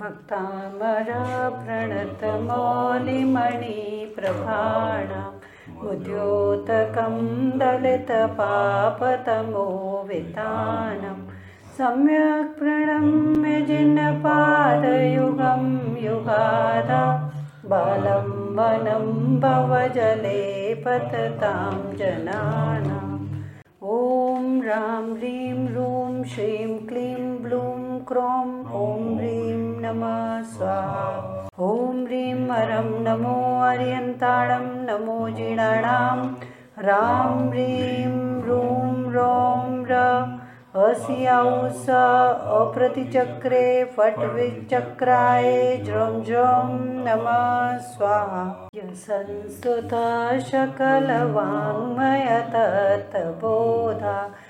भक्तामराप्रणतमौलिमणिप्रभाणाम् उद्योतकं दलितपापतमो वितानं सम्यक् प्रणम्य जिनपादयुगं युगादा बालं वनं भवजले पततां जनानाम् ॐ ह्रां ह्रीं रूं श्रीं क्लीं ब्लूं क्रों ॐ ह्रीं नमः। स्वाहा ॐ ह्रीं हरं नमो अर्यन्ताणं नमो जिणाणां रां ह्रीं रूं रौं र अस्याौ स अप्रतिचक्रे फट् विचक्राय ज्रं ज्रं नमः स्वाहा। संस्तुतः सकलवाङ्मयतत्तबोधा दुर्भूतबोधिपटुभिः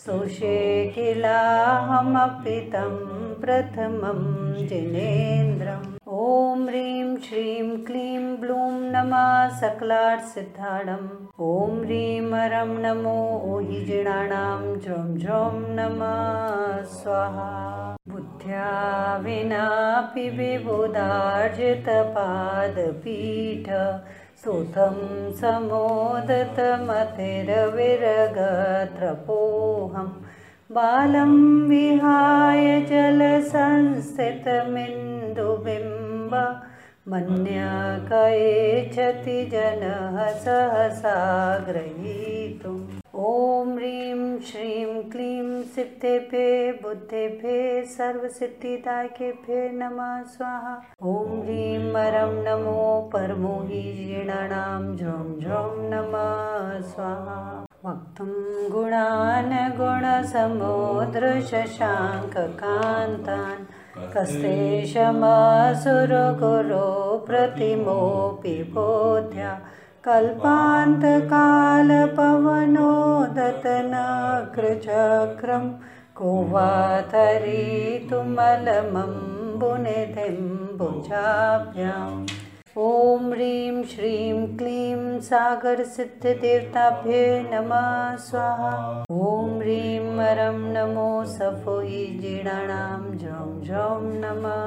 चेतहरैरुदारे सुषे किलाहमपि तं प्रथमं जिनेन्द्रम्। ॐ ह्रीं श्रीं क्लीं ब्लूं नमः सकलाट्सिद्धाणम्। ॐ ह्रीं हरं नमो ओहिजिणाणां ज्रं ज्रं नमः स्वाहा। बुद्ध्या विनापि विबुधार्जितपादपीठ सुतं समोदतमतिरविरगत्रपोऽहं बालं विहाय जलसंस्थितमिन्दुबिम्ब मन्यकयेच्छति जनः सहसा ग्रहीतुम् ॐ ह्रीं श्रीं क्लीं सिद्धेभ्ये बुद्धेभ्ये सर्वसिद्धिदायकेभ्ये नमः स्वाहा। ॐ ह्रीं हरं नमो परमोहीणानां झं झं नमः स्वाहा। वक्तुं गुणान् गुणसमुद्रशशाङ्ककान्तान् कस्तेशमसुरगुरो प्रतिमोऽपि बोध्या कल्पान्तकालपवनोदतनकृचक्रं को वा भुजाभ्याम् ॐ ह्रीं श्रीं क्लीं सागरसिद्धदेवताभ्ये नमः स्वाहा। ॐ ह्रीं हरं नमो सफोयिजीणानां जं जं नमः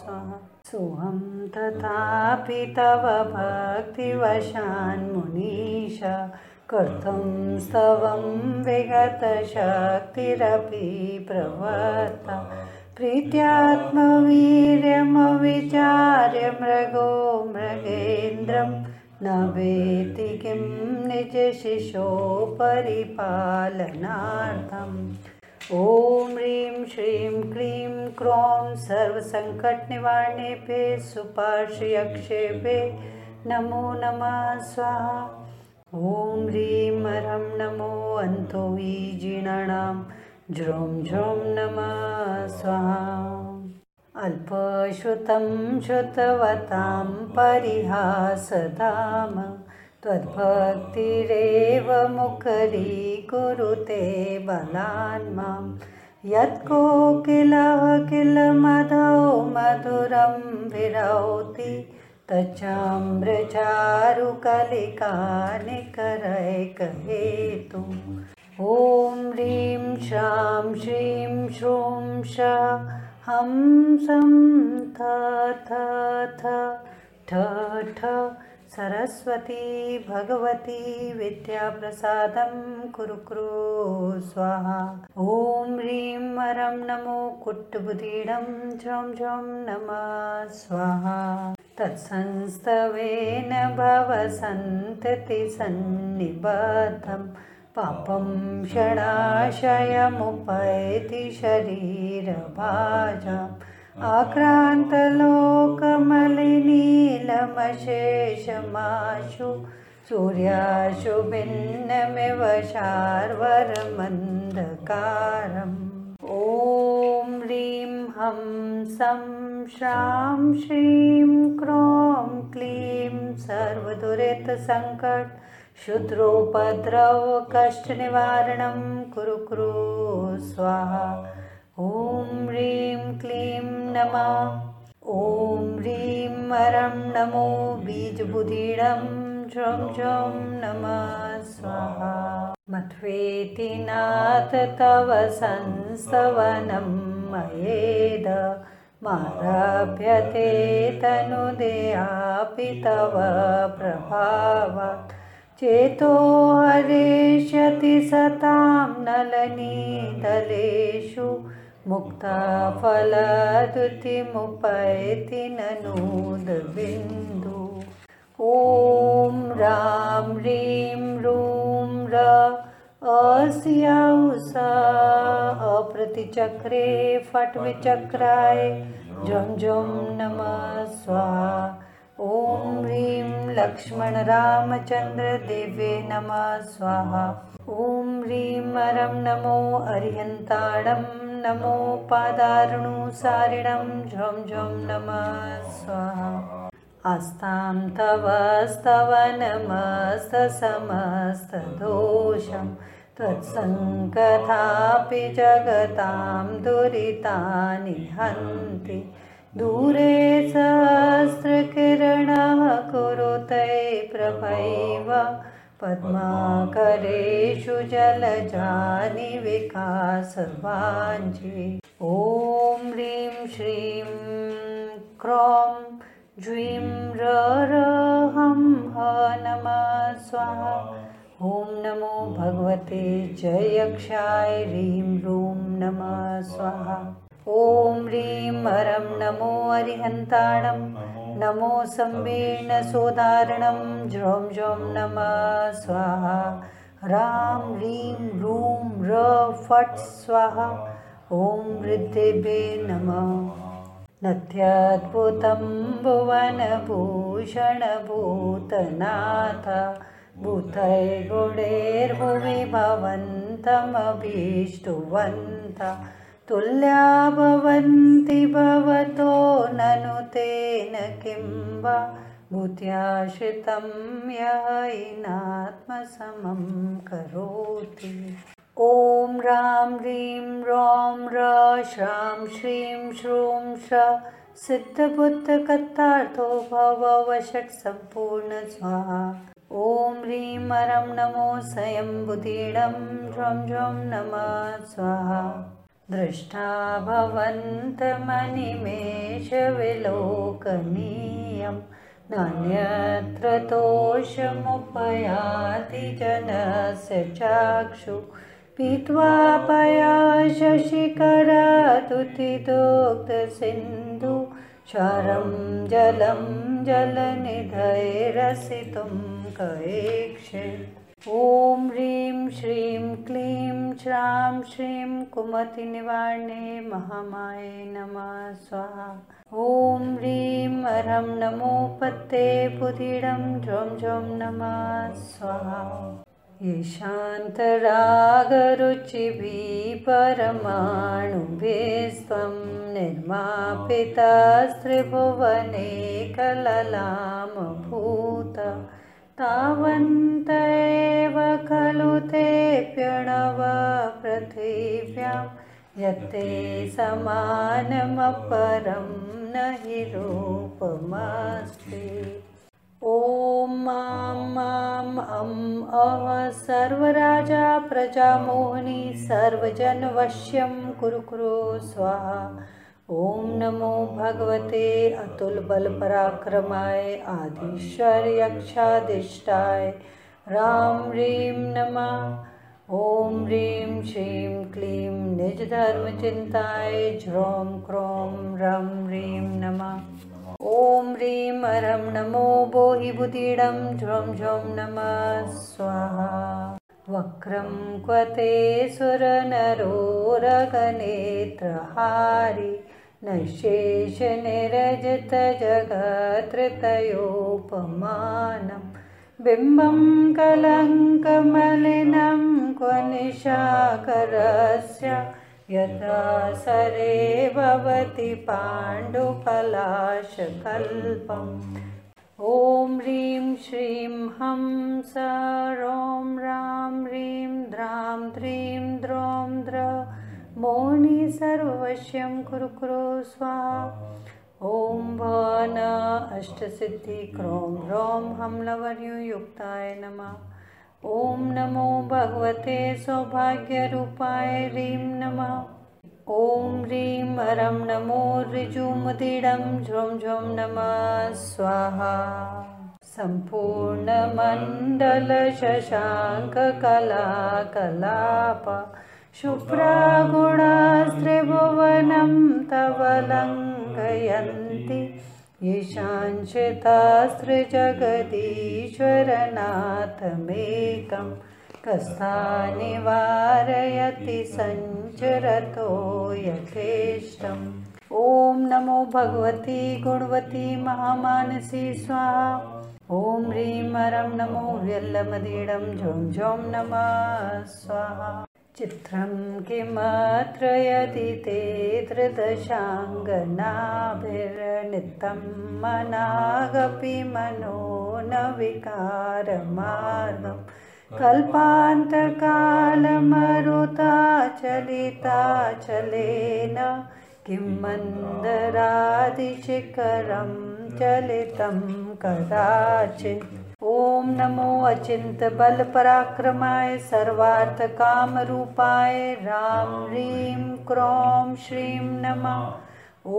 स्वाहा। सोऽहं तथापि तव भक्तिवशान्मुनीश कर्तुं स्तवं विगतशक्तिरपि प्रवर्ता प्रीत्यात्मवीर्यमविचार्य मृगो मृगेन्द्रं न वेति किं निजशिशो परिपालनार्थम् ॐ ह्रीं श्रीं क्लीं क्रों सर्वसङ्कटनिवारणेभ्ये सुपार्श्वयक्षेभ्ये नमो नमः स्वाहा। ॐ ह्रीं हरं नमो अन्तो वीजिणानां ज्रों ज्रों नमः स्वाहा। अल्पश्रुतं श्रुतवतां परिहासधाम त्वद्भक्तिरेव मुखरीकुरुते बलान् मां यत्कोकिलः किल मधौ मधुरं विरौति। तच्चामृचारुकलिकानिकरैकहेतु ॐ ह्रीं श्रां श्रीं श्रूं श हं सं थ ठ सरस्वती भगवती विद्याप्रसादं कुरु कुरु स्वाहा। ॐ ह्रीं हरं नमो कुट्टुबुदीडं झं झं नमः स्वाहा। तत्संस्तवेन भवसन्ततिसन्निबद्धं पापं क्षणाशयमुपैति शरीरभाजाम्। आक्रान्तलोकमलिनीलमशेषमाशु सूर्याशु भिन्नमिव शार्वरमन्धकारम्। ॐ ह्रीं हं सं श्रां श्रीं क्रों क्लीं सर्वदुरितसङ्कट कष्टनिवारणं कुरु कुरु स्वाहा। ॐ ह्रीं क्लीं नमः। ॐ ह्रीं वरं नमो बीजबुधिडं झं झं नमः स्वाहा। मध्वेति नाथ तव संस्तवनं मयेद मारभ्यते तनुदेयापि तव प्रभावात् चेतो हरेष्यति सतां नलनीतलेषु मुक्ताफलदुतिमुपैति ननूदबिन्दु। ॐ रां ह्रीं रूं र अस्यौस अप्रतिचक्रे फट् विचक्राय झं झं नमः स्वाहा ॐ ह्रीं लक्ष्मणरामचन्द्रदेवे नमः स्वाहा। ॐ ह्रीं हरं नमो अरिहन्ताडं नमो पादारुणुसारिणं झं झं नमः स्वाहा। आस्तां तव स्तवनमस्तसमस्तदोषं त्वत्सङ्कथापि जगतां दुरितानि हन्ति दूरे सहस्रकिरणः कुरुते प्रभैव पद्माकरेषु जलजानि विकासवाञ्चे ॐ ह्रीं श्रीं क्रौं ज्वीं रहं ह नमः स्वाहा ॐ नमो भगवते जयक्षाय ह्रीं रूं नमः स्वाहा ॐ ह्रीं हरं नमो अरिहन्ताणं नमो संवीर्णसोदारणं झ्रौं झौं नमः स्वाहा। रां ह्रीं रूं र फट् स्वाहा। ॐ वृद्धेभ्ये नमः। नत्यद्भुतं भुवनभूषणभूतनाथ भूतैर्गुणैर्भुवि भवन्तमभीष्टुवन्त तुल्या भवन्ति भवतो ननु तेन किं वा भूत्याश्रितं ययिनात्मसमं करोति। ॐ रां ह्रीं रौं र श्रां श्रीं श्रूं श्र सिद्धबुद्धकथार्थो भववषट् सम्पूर्णस्वाहा ॐ ह्रीं हरं नमो स्वयंबुधिडं झं झं नमः। स्वाहा दृष्टा भवन्तमनिमेषविलोकनीयं नान्यत्र तोषमुपयाति जनस्य चाक्षु पीत्वा पया शशिकरातुतिदोग्धसिन्धु क्षारं जलं जलनिधैरसितुं कयेक्षे ॐ ह्रीं श्रीं क्लीं श्रां श्रीं कुमतिनिवारणे महामाये नमः स्वाहा। ॐ ह्रीं हरं नमो पत्ते बुधिडं झं झं नमः स्वाहा। येषान्तरागरुचिभिः परमाणुभिस्त्वं निर्मापितास्त्रिभुवने कललामभूत तावन्त एव खलु ते प्रणव पृथिव्यां यत्ते समानमपरं न हि रूपमस्ति। ॐ मां माम् अम् अह सर्वराजा प्रजामोहिनी सर्वजनवश्यं कुरु कुरु स्वाहा ॐ नमो भगवते अतुलबलपराक्रमाय आदिश्वर्यक्षादिष्टाय रां ह्रीं नमः। ॐ ह्रीं श्रीं क्लीं निजधर्मचिन्ताय ज्रौं क्रों रं ह्रीं नमः। ॐ ह्रीं हरं नमो बोहिबुधिडं झं झं नमः। स्वाहा वक्रं क्वते सुरनरोरगनेत्रहारि नशेषनिरजतजगत्रितयोपमानं बिम्बं कलङ्कमलिनं क्व निशाकरस्य यथा सरे भवति पाण्डुपलाशकल्पम् ॐ ह्रीं श्रीं हं स रौं रां ह्रीं द्रां ध्रीं द्रौं द्र मौनि सर्ववश्यं कुरु कुरु स्वाहा। ॐ भन अष्टसिद्धि क्रों ह्रौं हमलवर्युयुक्ताय नमः। ॐ नमो भगवते सौभाग्यरूपाय ह्रीं नमः ॐ ह्रीं हरं नमो ऋजुमुदिडं झुं झुं नमः स्वाहा। सम्पूर्णमण्डलशशाङ्ककलाकलाप शुभ्रागुणास्त्रिभुवनं तव लङ्घयन्ति ईशांशतास्त्रिजगदीश्वरनाथमेकं कस्ता निवारयति सञ्चरतो यथेष्टम्। ॐ नमो भगवती गुणवती महामानसी स्वाहा। ॐ ह्रीं हरं नमो व्यल्लमदीडं झुं झुं नमः स्वाहा। चित्रं किमत्र यदि ते त्रिदशाङ्गनाभिर्नितं मनागपि मनो न विकारमार्गं कल्पान्तकालमरुता चलिता चलेन किं मन्दरादिशिखरं चलितं कदाचित्। ॐ नमो अचिन्तबलपराक्रमाय सर्वार्थकामरूपाय रां ह्रीं क्रों श्रीं नमः।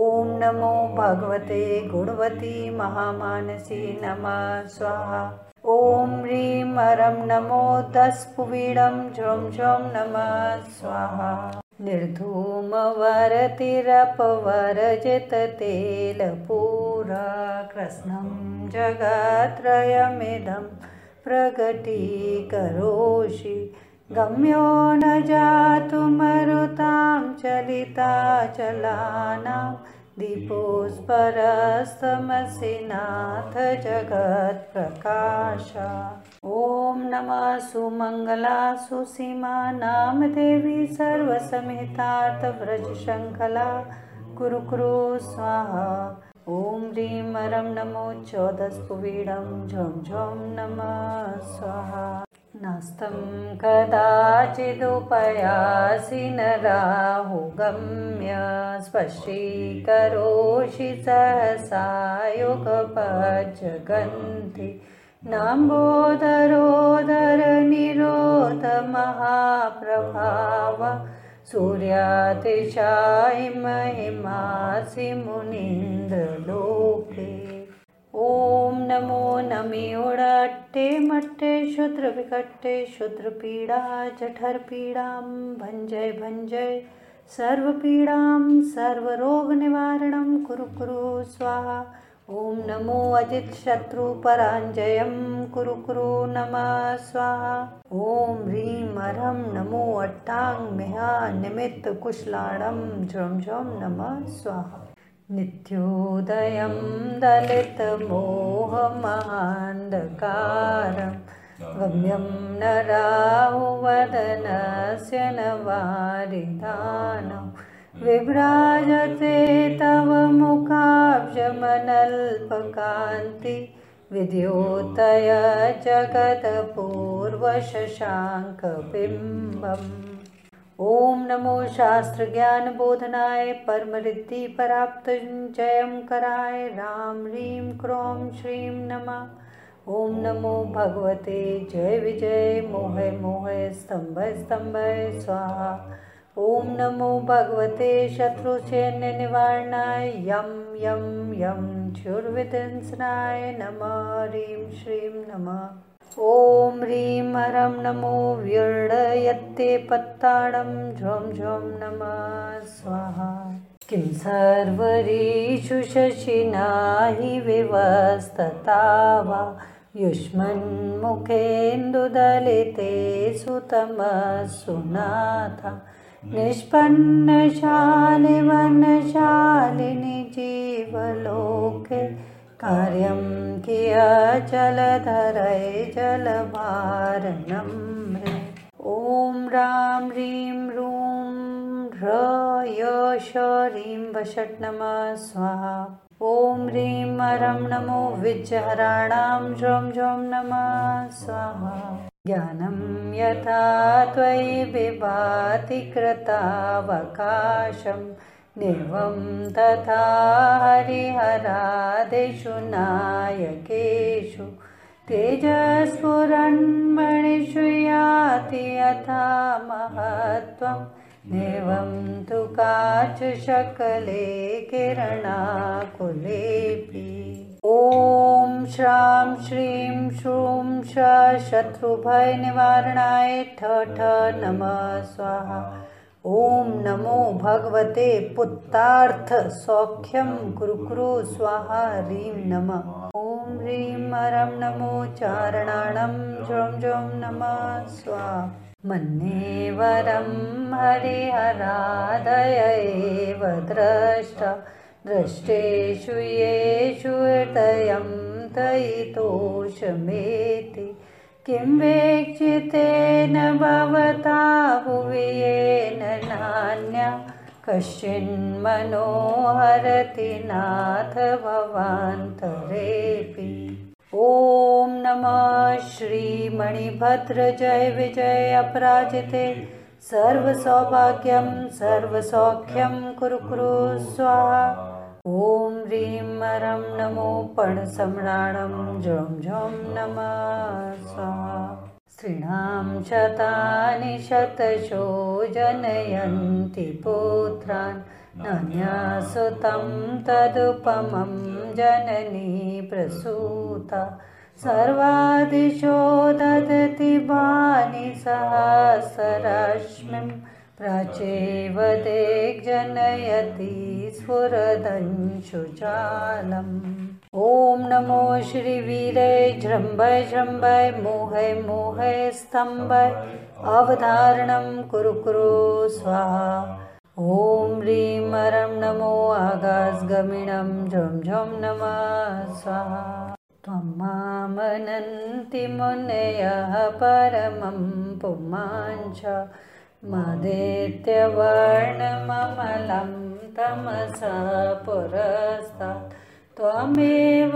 ॐ नमो भगवते गुणवती महामानसी नमः। स्वाहा ॐ ह्रीं हरं नमो दस्पुवीडं झुं झुं नमः स्वाहा। निर्धूमवरतिरपवरजिततेलपूरा कृष्णं जगत्रयमिदं प्रगटीकरोषि। गम्यो न जातुमरुतां चलिता चलानां दीपोस्परस्तमसि नाथ जगत्प्रकाश ॐ नमः सुमङ्गला सुसीमा नामदेवी सर्वसमेतार्थव्रजशङ्खला कुरु कुरु स्वाहा। ॐ ह्रीं हरं नमो चोदस्पुवीडं झुं झुं नमः स्वाहा नास्तं कदाचिदुपयासि न राहुगम्य स्पष्टीकरोषि सहसा युगपजगन्ति नाम्बोदरोदरनिरोधमहाप्रभाव सूर्यातिशायि महिमासि मुनीन्द्रलोके ॐ नमो नमियोडट्टे मट्टे क्षुद्रविकट्टे क्षुद्रपीडा जठरपीडां भञ्जय भञ्जय सर्वपीडां सर्वरोगनिवारणं कुरु कुरु स्वाहा। ॐ नमो अजितशत्रुपराञ्जयं कुरु कुरु नमः स्वाहा। ॐ ह्रीं हरं नमो अट्टाङ्मिहा निमित्तकुशलाडं झुं झुं नमः स्वाहा नित्योदयं दलितमोहमहान्धकारं गम्यं न राहुवदनस्य न वारिदानं विभ्राजते तव मुखाब्जमनल्पकान्ति विद्योतय जगत्पूर्वशशाङ्कबिम्बम् ॐ नमो शास्त्रज्ञानबोधनाय कराय रां ह्रीं क्रों श्रीं नमः। ॐ नमो भगवते जय विजय मोहय मोहय स्तम्भ स्तम्भ स्वाहा। ॐ नमो भगवते शत्रुसैन्यनिवारणाय यं यं यं क्षुर्विदंसनाय नमः ह्रीं श्रीं नमः। ॐ ह्रीं हरं नमो व्यडयत्ते पत्ताडं झुं झुं नमः स्वाहा। किं सर्वरीषु शशिना हि विवस्तता वा। युष्मन्मुखेन्दुदलिते सुतमसुनाथ निष्पन्नशालिवनशालिनि जीवलोके कार्यं कियजलधरै जलभारणं ह्रे ॐ रां ह्रीं रूं ह्रय ह्रीं वषट् नमः स्वाहा। ॐ ह्रीं हरं नमो विजहराणां झुं झुं नमः स्वाहा। ज्ञानं यथा त्वयि विभाति कृतावकाशं देवं तथा हरिहरादिषु नायकेषु तेजस्फुरन्मणिषु याति यथा महत्त्वं। देवं तु काचशकले किरणाकुलेऽपि। ॐ श्रां श्रीं श्रूं शत्रुभयनिवारणाय ठ नमः स्वाहा। ॐ नमो भगवते पुत्तार्थसौख्यं कुरुकुरु स्वाहा ह्रीं नमः ॐ ह्रीं हरं नमो चारणाणं झं झं नमः स्वाहा मन्ये वरं हरिहरादय एव द्रष्टा। हृदयं तयितोषमेति। किं वेक्षितेन भवता भुवि येन नान्या कश्चिन्मनोहरति नाथ भवान्तरेऽपि ॐ नमः श्रीमणिभद्र जय विजय अपराजिते सर्वसौभाग्यं सर्वसौख्यं कुरु कुरु स्वाहा। ॐ ह्रीं हरं नमो पर्णसम्राणं जं झं नमः स्वाहा स्त्रीणां शतानि शतशो जनयन्ति पुत्रान्। नन्यासुतं तदुपमं जननी प्रसूता। सर्वादिशो ददति भानि सहस्रश्मिम् प्राचेव जनयति स्फुरदंशुजालम् ॐ नमो श्रीवीरे जृम्भय जृम्भय मोहय मोहय स्तम्भय। अवधारणं कुरु कुरु स्वाहा। ॐ ह्रीं हरं नमो आगासगमिणं झं झं नमः स्वाहा। त्वं मामनन्ति मुनयः परमं पुमाञ्च मदेत्यवर्णममलं तमसा पुरस्तात् त्वमेव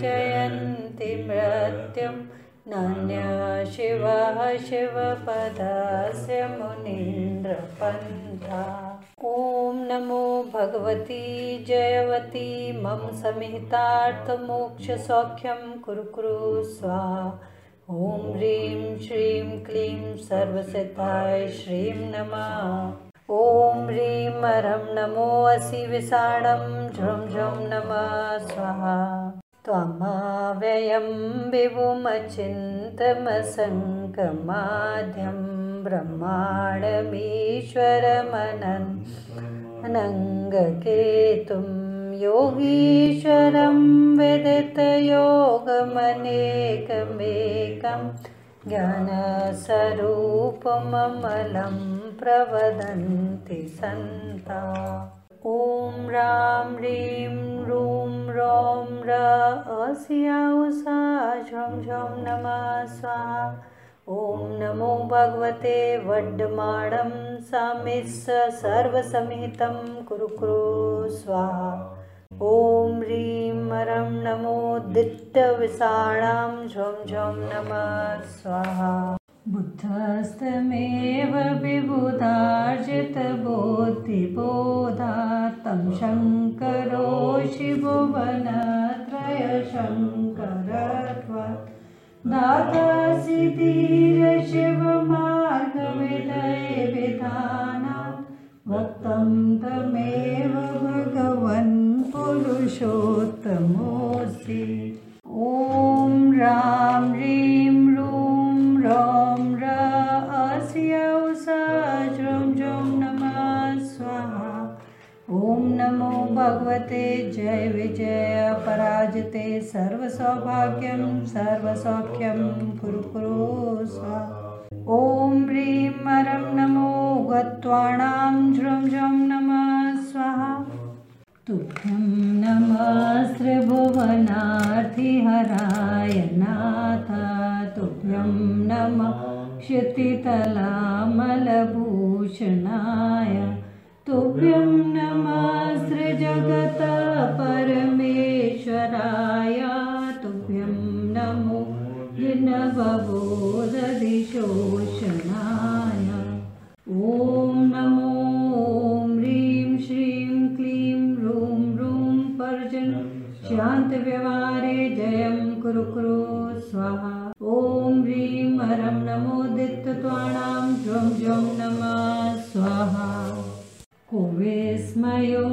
जयन्ति मृत्युं। नान्या शिवः शिवपदस्य मुनीन्द्रपन्था। ॐ नमो भगवती जयवती। मम समितार्थमोक्षसौख्यं कुरु कुरु स्वाहा ॐ ह्रीं श्रीं क्लीं सर्वसिद्धाय श्रीं नमः। ॐ ह्रीं हरं नमो असि विषाणं झं झं नमः स्वाहा। त्वमव्ययं विभुमचिन्तमसङ्कमाद्यं ब्रह्माण्डमीश्वरमनन् अनङ्गकेतुं योगीश्वरं विदितयोगमनेकमेकं ज्ञानस्वरूपममलं प्रवदन्ति सन्ता। ॐ रां ह्रीं रूं रौं र उषा झं झं नमः स्वाहा। ॐ नमो भगवते सामिस्स सर्वसमितं कुरु कुरु स्वाहा ॐ ह्रीं हरं नमो दिट्टविषाणां झं झं नमः स्वाहा। बुद्धस्तमेव विबुधार्जितबोधिबोधा तं शङ्करो धीरशिवमार्गविदये विधानात् वक्तं भगवन् पुरुषोत्तमोऽसि। ॐ रां ह्रीं रूं रौं र अस्यं जं नमः स्वाहा। ॐ नमो भगवते जय विजय पराजिते सर्वसौभाग्यं सर्वसौख्यं कुरु कुरु स्वाहा। ॐ ह्रीं हरं नमो गत्वाणां झृं झं नमः स्वाहा तुभ्यं नमः त्रिभुवनार्थिहराय नाथ तुभ्यं नमः क्षितितलामलभूषणाय तुभ्यं नमः सृजगतपरमेश्वराय तुभ्यं नमो दिनबोधदिशोषणाय ह्रीं रूं रूं पर्जन् शान्तव्यवहारे जयं कुरु कुरु स्वाहा। ॐ ह्रीं हरं नमो ज्वं ज्वं नमः स्वाहा। कोवि स्मयो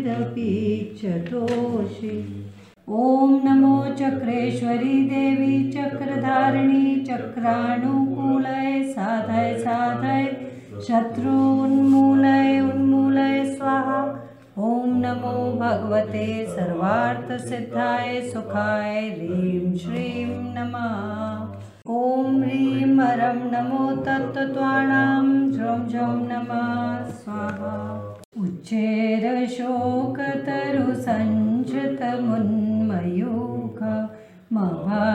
कदाचिदपि च दोषि। ॐ नमो चक्रेश्वरी देवी चक्रधारिणी चक्रानुकूलय साधय साधय। शत्रून्मूलय उन्मूलय स्वाहा। ॐ नमो भगवते सर्वार्थसिद्धाय सुखाय ह्रीं श्रीं नमः। ॐ ह्रीं हरं नमो तत्त्वाणां झं झं नमः। स्वाहा उच्चेरशोकतरुसञ्चितमुन्मयूख मभातिरूपममलं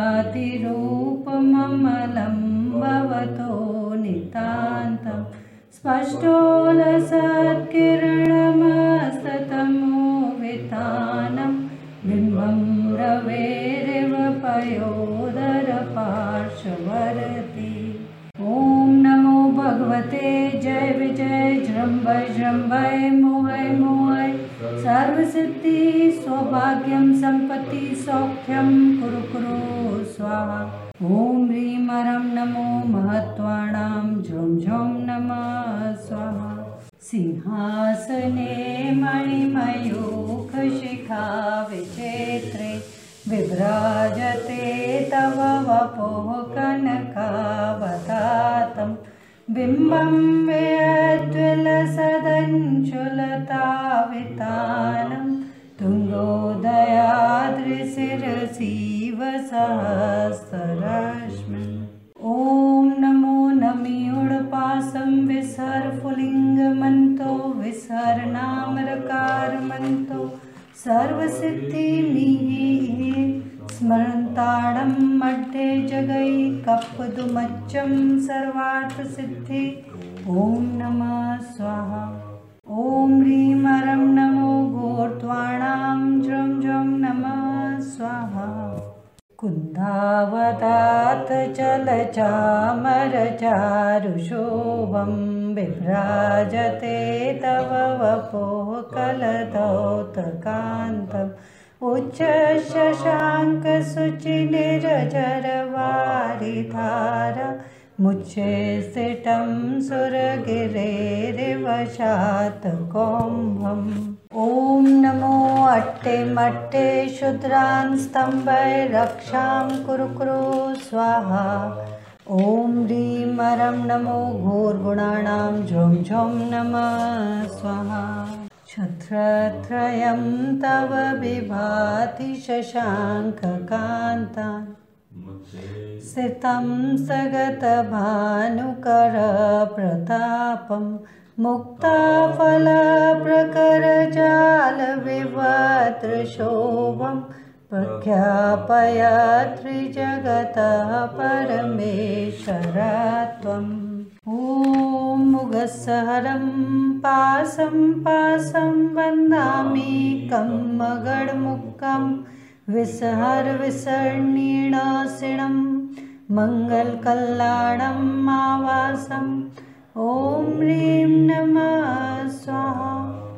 भवतो नितान्तं स्पष्टोलसत्किरणमस्ततमोवितानं सौभाग्यं सम्पत्ति सौख्यं सर्वसिद्धिनिः स्मरन्ताडं मध्ये जगैकपदुमच्चं सर्वार्थसिद्धि। ॐ नमः स्वाहा। ॐ ह्रीं हरं नमो गोर्त्वाणां जं जं नमः स्वाहा कुन्दावदात् जलचामरचारुशोभं बिभ्राजते तव वपोः कलदौतकान्तम् उच्चशशाङ्कशुचिनिरजरवारिधार मुच्छे स्थितं सुरगिरेरिवशातकौम्भम् ॐ नमो अट्टे मट्टे शूद्रान् स्तम्भय रक्षां कुरु कुरु स्वाहा। ॐ ह्रीं हरं नमो घोर्गुणानां झुं झुं नमः स्वाहा। छत्रत्रयं तव विभाति शशाङ्ककान्तान् सगतभानुकरप्रतापं मुक्ताफलप्रकरजालविवतृशोभं प्रख्यापय त्रिजगतः परमेश्वरत्वम् ॐ मुगसहरं पासं पासं वन्दामि कम्मगडमुक्कं विसहर विसर्णीणासिणं मङ्गलकल्याणम् आवासम् ॐ ह्रीं नमः स्वाहा।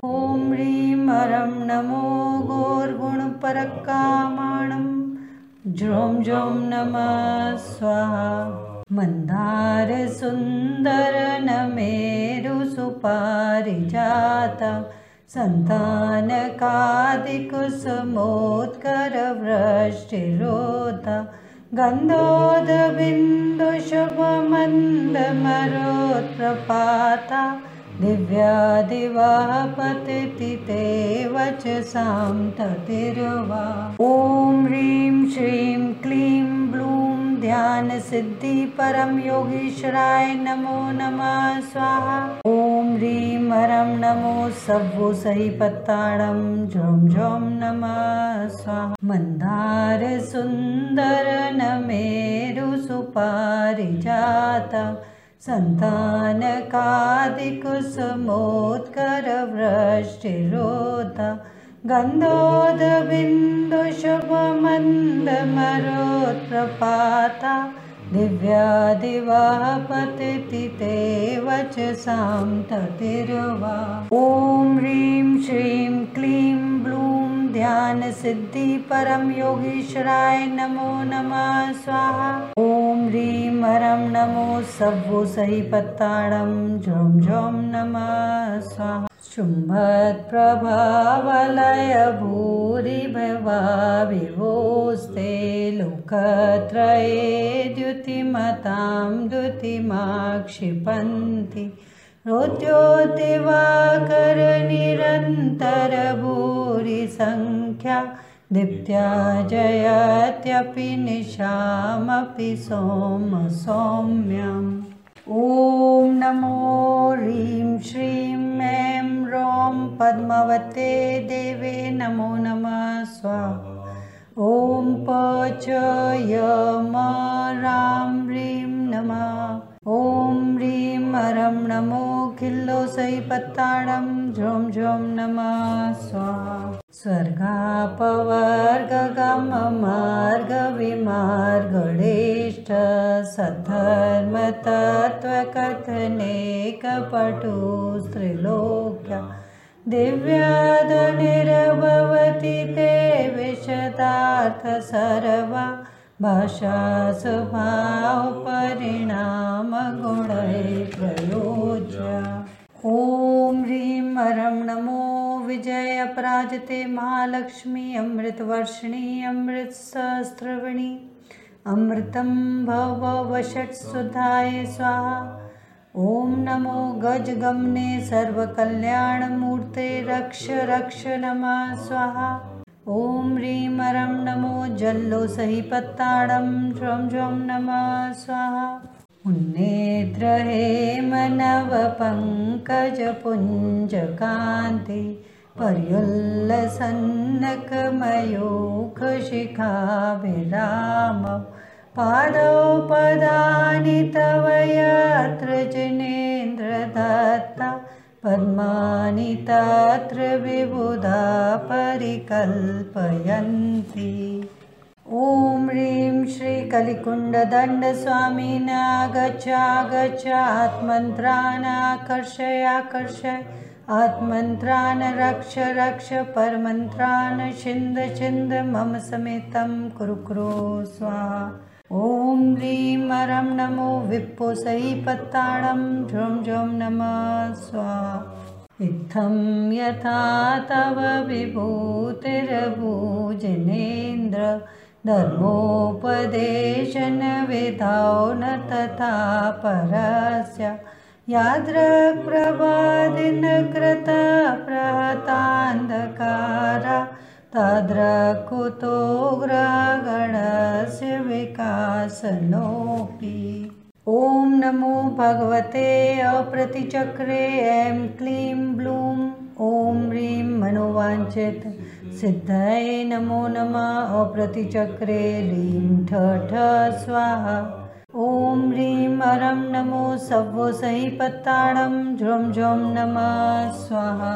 ॐ ह्रीं हरं नमो गोर्गुणपरकामाणं। ज्रों ज्रों नमः स्वाहा। मन्दारसुन्दरनमेरुसुपारिजाता सन्तानकादिकुसुमोत्करवृष्टिरोता गन्धोदबिन्दुशुभमन्दमरोत्प्रपाता दिव्यादिवः पतति ते वचसां ततिर्वा ॐ ह्रीं श्रीं क्लीं ब्लूं ध्यानसिद्धिपरं योगीश्वराय नमो नमः स्वाहा हरं नमो सव्वो सहि पत्ताडं झं झं नमः स्वाहा। मन्दारसुन्दरनमेरुसुपारिजाता सन्तानकादिकुसुमोत्करवृष्टिरोधा गन्धोदबिन्दुशुभमन्दमरोत्प्रपाता दिव्या दिवाः पतति ते वचसां ततिर्वा। ॐ ह्रीं श्रीं क्लीं ब्लूं ध्यानसिद्धि परं योगीश्वराय नमो नमः स्वाहा। ॐ ह्रीं हरं नमो सव्वो सहि पत्ताडं झं झं नमः स्वाहा शुम्भत्प्रभावलय विभोस्ते लोकत्रये द्युतिमतां द्युतिमा क्षिपन्ति रोद्योतिवाकरनिरन्तरभूरिसङ्ख्या दीप्त्या जयत्यपि निशामपि सोम सौम्यम् ॐ नमो ह्रीं श्रीं ऐं रौं पद्मवते देवे नमो नमः स्वाहा। ॐ प च यम रां ह्रीं नमः ॐ ह्रीं हरं नमो खिल्लो सै पत्ताडं झों झों नमः स्वाहा। स्वर्गापवर्गगममार्गविमार्गणेष्ठ सद्धर्मतत्त्वकथनेकपटु स्त्रिलोक्या दिव्यादनिर्भवति ते विशदार्थसर्वा भाषासुभावपरिणामगुणै प्रयोज्य। ॐ ह्रीं हरं नमो विजयपराजते महालक्ष्मी अमृतवर्षिणी अमृतसहस्रवणि। अमृतं भववषट्सुधाय स्वाहा। ॐ नमो गजगमने सर्वकल्याणमूर्ते रक्ष रक्ष नमः स्वाहा ॐ ह्रीं हरं नमो जल्लो सहि पत्ताडं झं झं नमः स्वाहा। उन्नेत्र हेमनवपङ्कजपुञ्जकान्ति पर्युल्लसन्नकमयूखशिखाभिराम पादौ पदानि तव यत्र जिनेन्द्रदत्ता पद्मानि तत्र विबुधा परिकल्पयन्ति। ॐ ह्रीं श्रीकलिकुण्डदण्डस्वामिनागच्छागच्छ आत्मन्त्रानाकर्षय आकर्षय आत्मन्त्रान् रक्ष रक्ष परमन्त्रान् छिन्द छिन्द मम समेतं कुरु कुरु स्वाहा ॐ ह्रीं हरं नमो विप्पो सहि पत्ताडं झुं झुं नमः स्वाहा। इत्थं यथा तव विभूतिरभूजनेन्द्र धर्मोपदेशनविधौ न तथा परस्य याद्रप्रभादिनकृतप्रहतान्धकारा तद्रकुतो ग्रहगणस्य विकासनोऽपि। ॐ नमो भगवते अप्रतिचक्रे ऐं क्लीं ब्लूं। ॐ ह्रीं मनोवाञ्छित सिद्धये नमो नमः अप्रतिचक्रे ह्रीं ठ ठ स्वाहा। ॐ ह्रीं हरं नमो सव्वो सहि पत्ताडं झं झं नमः स्वाहा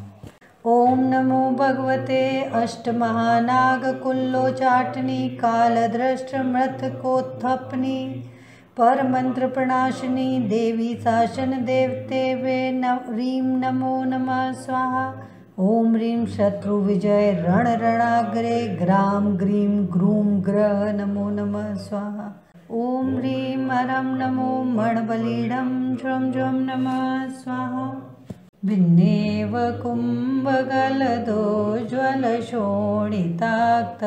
ॐ नमो भगवते अष्टमहानागकुल्लोचाटनी कालद्रष्टमृतकोत्थपनी परमन्त्रप्रणाशिनी देवी शासनदेवते वे न ह्रीं नमो नमः स्वाहा। ॐ ह्रीं शत्रुविजय रणरणाग्रे ग्रां ग्रीं ग्रूं ग्रह नमो नमः स्वाहा। ॐ ह्रीं हरं नमो मणबलीडं झं झं नमः स्वाहा भिन्नेव कुम्भगलदो ज्वलशोणिताक्त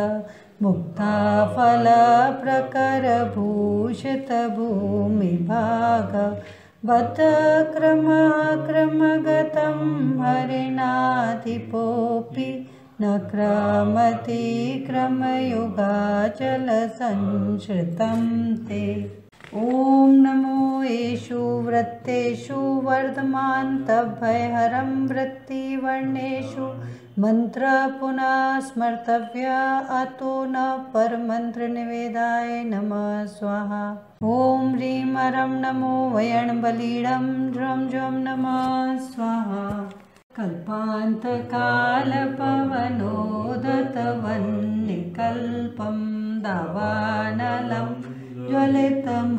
मुक्ताफलप्रकरभूषितभूमिभाग बत क्रमक्रमगतं हरिणाधिपोऽपि न क्रमति क्रमयुगाचलसंश्रितं ते ॐ नमो येषु वृत्तेषु वर्धमान्तभयहरं वृत्तिवर्णेषु मन्त्र पुनः स्मर्तव्या अतो न परमन्त्रनिवेदाय नमः स्वाहा। ॐ ह्रीं हरं नमो वयणबलीडं झं झं नमः स्वाहा। कल्पान्तकालपवनोदतवन्निकल्पं दावानलं ज्वलितमो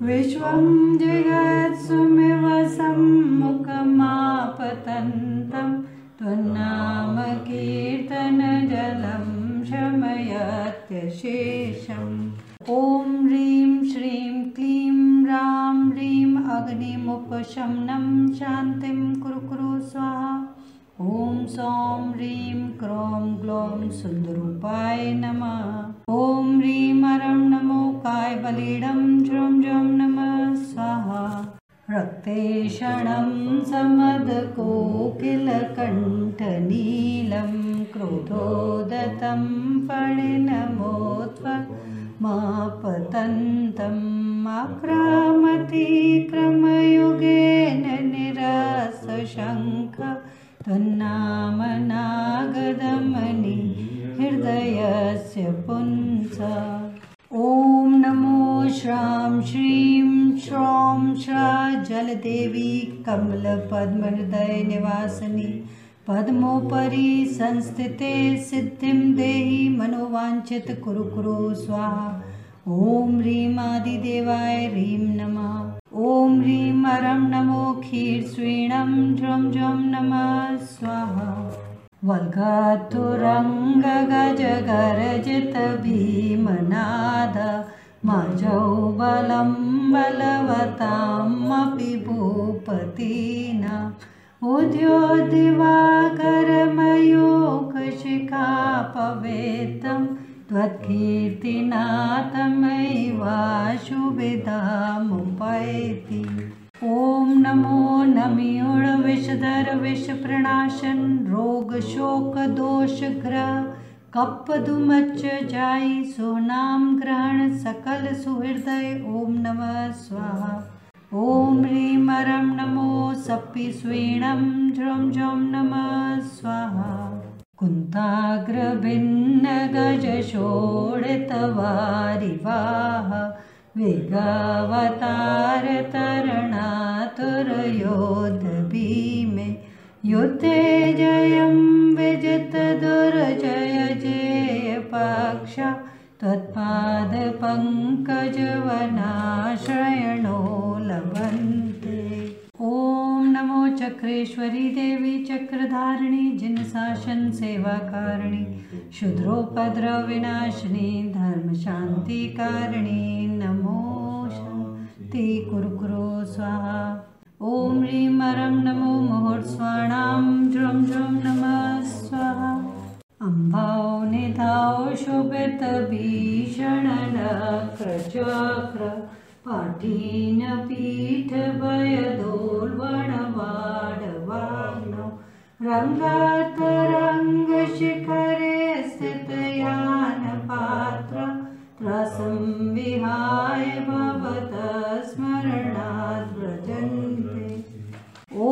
विश्वं जगत्सुमिव सम्मुखमापतन्तं त्वन्नामकीर्तनजलं शमयत्यशेषम् ॐ ह्रीं श्रीं क्लीं रां ह्रीं अग्निमुपशमनं शान्तिं कुरु कुरु स्वाहा ॐ सौं ह्रीं क्रों ग्लौं सुन्दरूपाय नमः। ॐ ह्रीं हरं नमो कायबलीडं झं झं नमः। स्वाहा। रक्तेषणं समदकोकिलकण्ठनीलं क्रोधोदतं फणिनमोत्व मापतन्तम् आक्रामति क्रमयुगेन निरासशङ्ख त्वन्नामनागदमनि हृदयस्य पुंस। ॐ नमो श्रां श्रीं श्रौं श्रा जलदेवी कमलपद्महृदयनिवासिनी पद्मोपरि संस्थिते सिद्धिं देहि मनोवाञ्छित कुरु कुरु स्वाहा। ॐ ह्रीं आदिदेवाय ह्रीं नमः ॐ ह्रीं हरं नमो क्षीरस्वीणं झं झं नमः स्वाहा। वल्गातुरङ्गगजगरजितभीमनाद मजौ बलं बलवतामपि भूपतीना। उद्योदिवाकरमयोगशिखापवेतं त्वत्कीर्तिनाथमैवाशुभिधामुपैति। ॐ नमो नमियुणविषधर विषप्रणाशन रोगशोकदोषग्रह कप्पदुमच्च जायि सोनां ग्रहण सकल सुहृदय ॐ नमः स्वाहा। ॐ ह्रीं हरं नमो सप्पिस्वीणं झं झं नमः स्वाहा कुन्ताग्रभिन्नगजषोडितवारिवाह वेगावतारतरणातुरयोधभीमे युद्धे जयं विजितदुर्जय जेयपाक्ष त्वत्पादपङ्कजवनाश्रयणो लभन्ते ॐ नमो चक्रेश्वरी देवी चक्रधारिणी जिनशासन सेवाकारिणी क्षुद्रोपद्रविनाशिनी धर्मशान्तिकारिणी नमो शान्ति कुरु कुरु स्वाहा। ॐ ह्रीं हरं नमो मुहूर्स्वाणां झ्रं झ्रं नमः स्वाहा। अम्भाौ निधाौ शोभितभीषणनक्रचक्र पाठीनपीठभयदोर्वणवाडवाग्नौ रङ्गातरङ्गशिखरे त्रसं विहाय भवतः स्मरणाद् व्रजन्ते। ॐ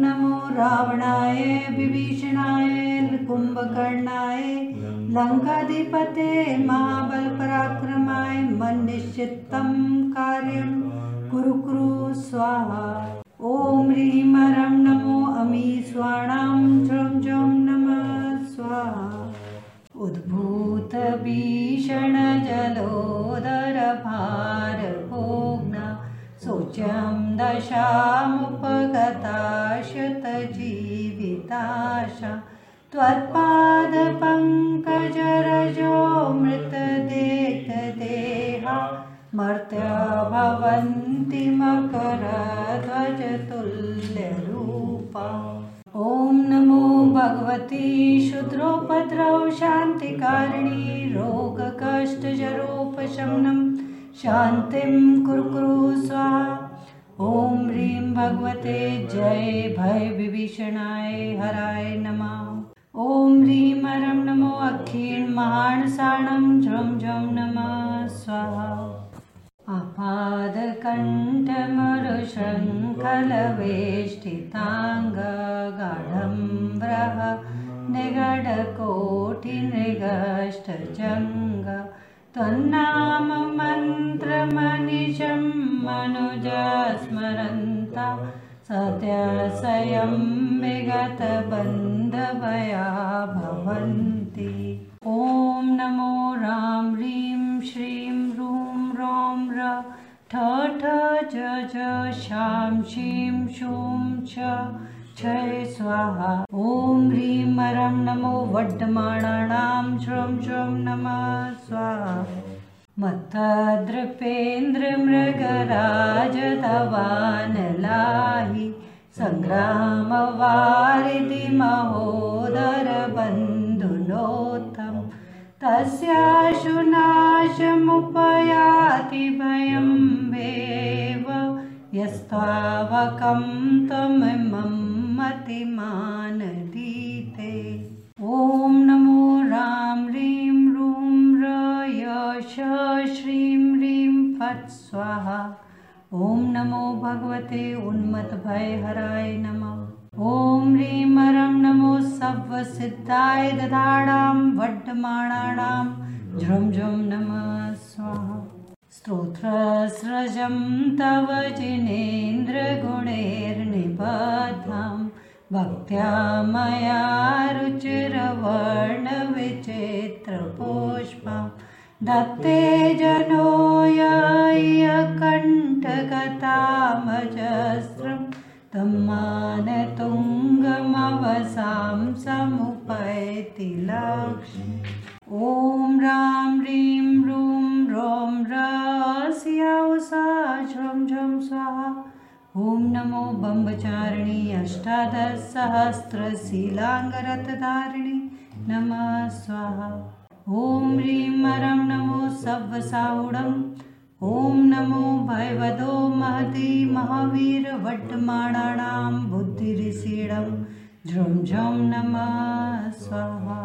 नमो रावणाय विभीषणाय कुम्भकर्णाय लङ्काधिपते महाबलपराक्रमाय मन्निश्चित्तं कार्यं कुरु कुरु स्वाहा। ॐ ह्रीं हरं नमो अमीस्वाणां झं झं नमः स्वाहा। उद्भूतभीषणजलोदरभारभोग्ना शोचं दशामुपगता शतजीविताशा त्वत्पादपङ्कजरजो मृतदेहदेहा। मर्त्या भवन्ति मकरध्वजतुल्यरूपा। ॐ नमो भगवती शुद्रोपद्रव शान्तिकारिणी रोगकष्टजरोपशमनं शान्तिं कुरु स्वाहा ॐ ह्रीं भगवते जय भय विभीषणाय हराय नमः। ॐ ह्रीं हरं नमो अखिर्माणसाणं झं झं नमः। स्वाहा। आपादकण्ठमरुशङ्खलवेष्टिताङ्गगाढम्ब्रः निगडकोटिनृगष्टजङ्ग त्वन्नाम मन्त्रमनिशं मनुजस्मरन्ता सत्यसयं विगतबन्धवया भवन्ति ॐ नमो रां ह्रीं श्रीं रूं रों र ठ ठ ज शां शीं शूं च स्वाहा। ॐ ह्रीं हरं नमो वड्डमाणानां श्रं श्रं नमः। स्वाहा। मत्तदृपेन्द्रमृगराजतवानलाहि सङ्ग्रामवारिधि महोदरबन्धुनोत्थं तस्याशुनाशमुपयाति भयं वेव यस्त्वावकं मतिमानदीते। ॐ नमो रां ह्रीं रूं र यश श्रीं ह्रीं फट् स्वाहा। ॐ नमो भगवते उन्मत्भयहराय नमः। ॐ ह्रीं हरं नमो सव्वसिद्धाय दधाणां वड्डमाणानां झ्रुं झुं नमः स्वाहा स्तोत्रस्रजं तव जिनेन्द्रगुणैर्निबद्धां भक्त्या मया रुचिरवर्णविचित्रपुष्पां दत्ते जनो यकण्ठगतामजस्रं तं मानतुङ्गमवसां समुपैति लक्ष्मी ॐ रां ह्रीं रूं रों रस्यौसा झं झं स्वाहा। ॐ नमो बम्बचारिणि अष्टादशसहस्रशीलाङ्गरथधारिणि नमः स्वाहा। ॐ ह्रीं हरं नमो सव्वसाहुडम् ॐ नमो भयवदो महति महावीरवट्टमाणानां बुद्धिरिसीडं झुं झं नमः स्वाहा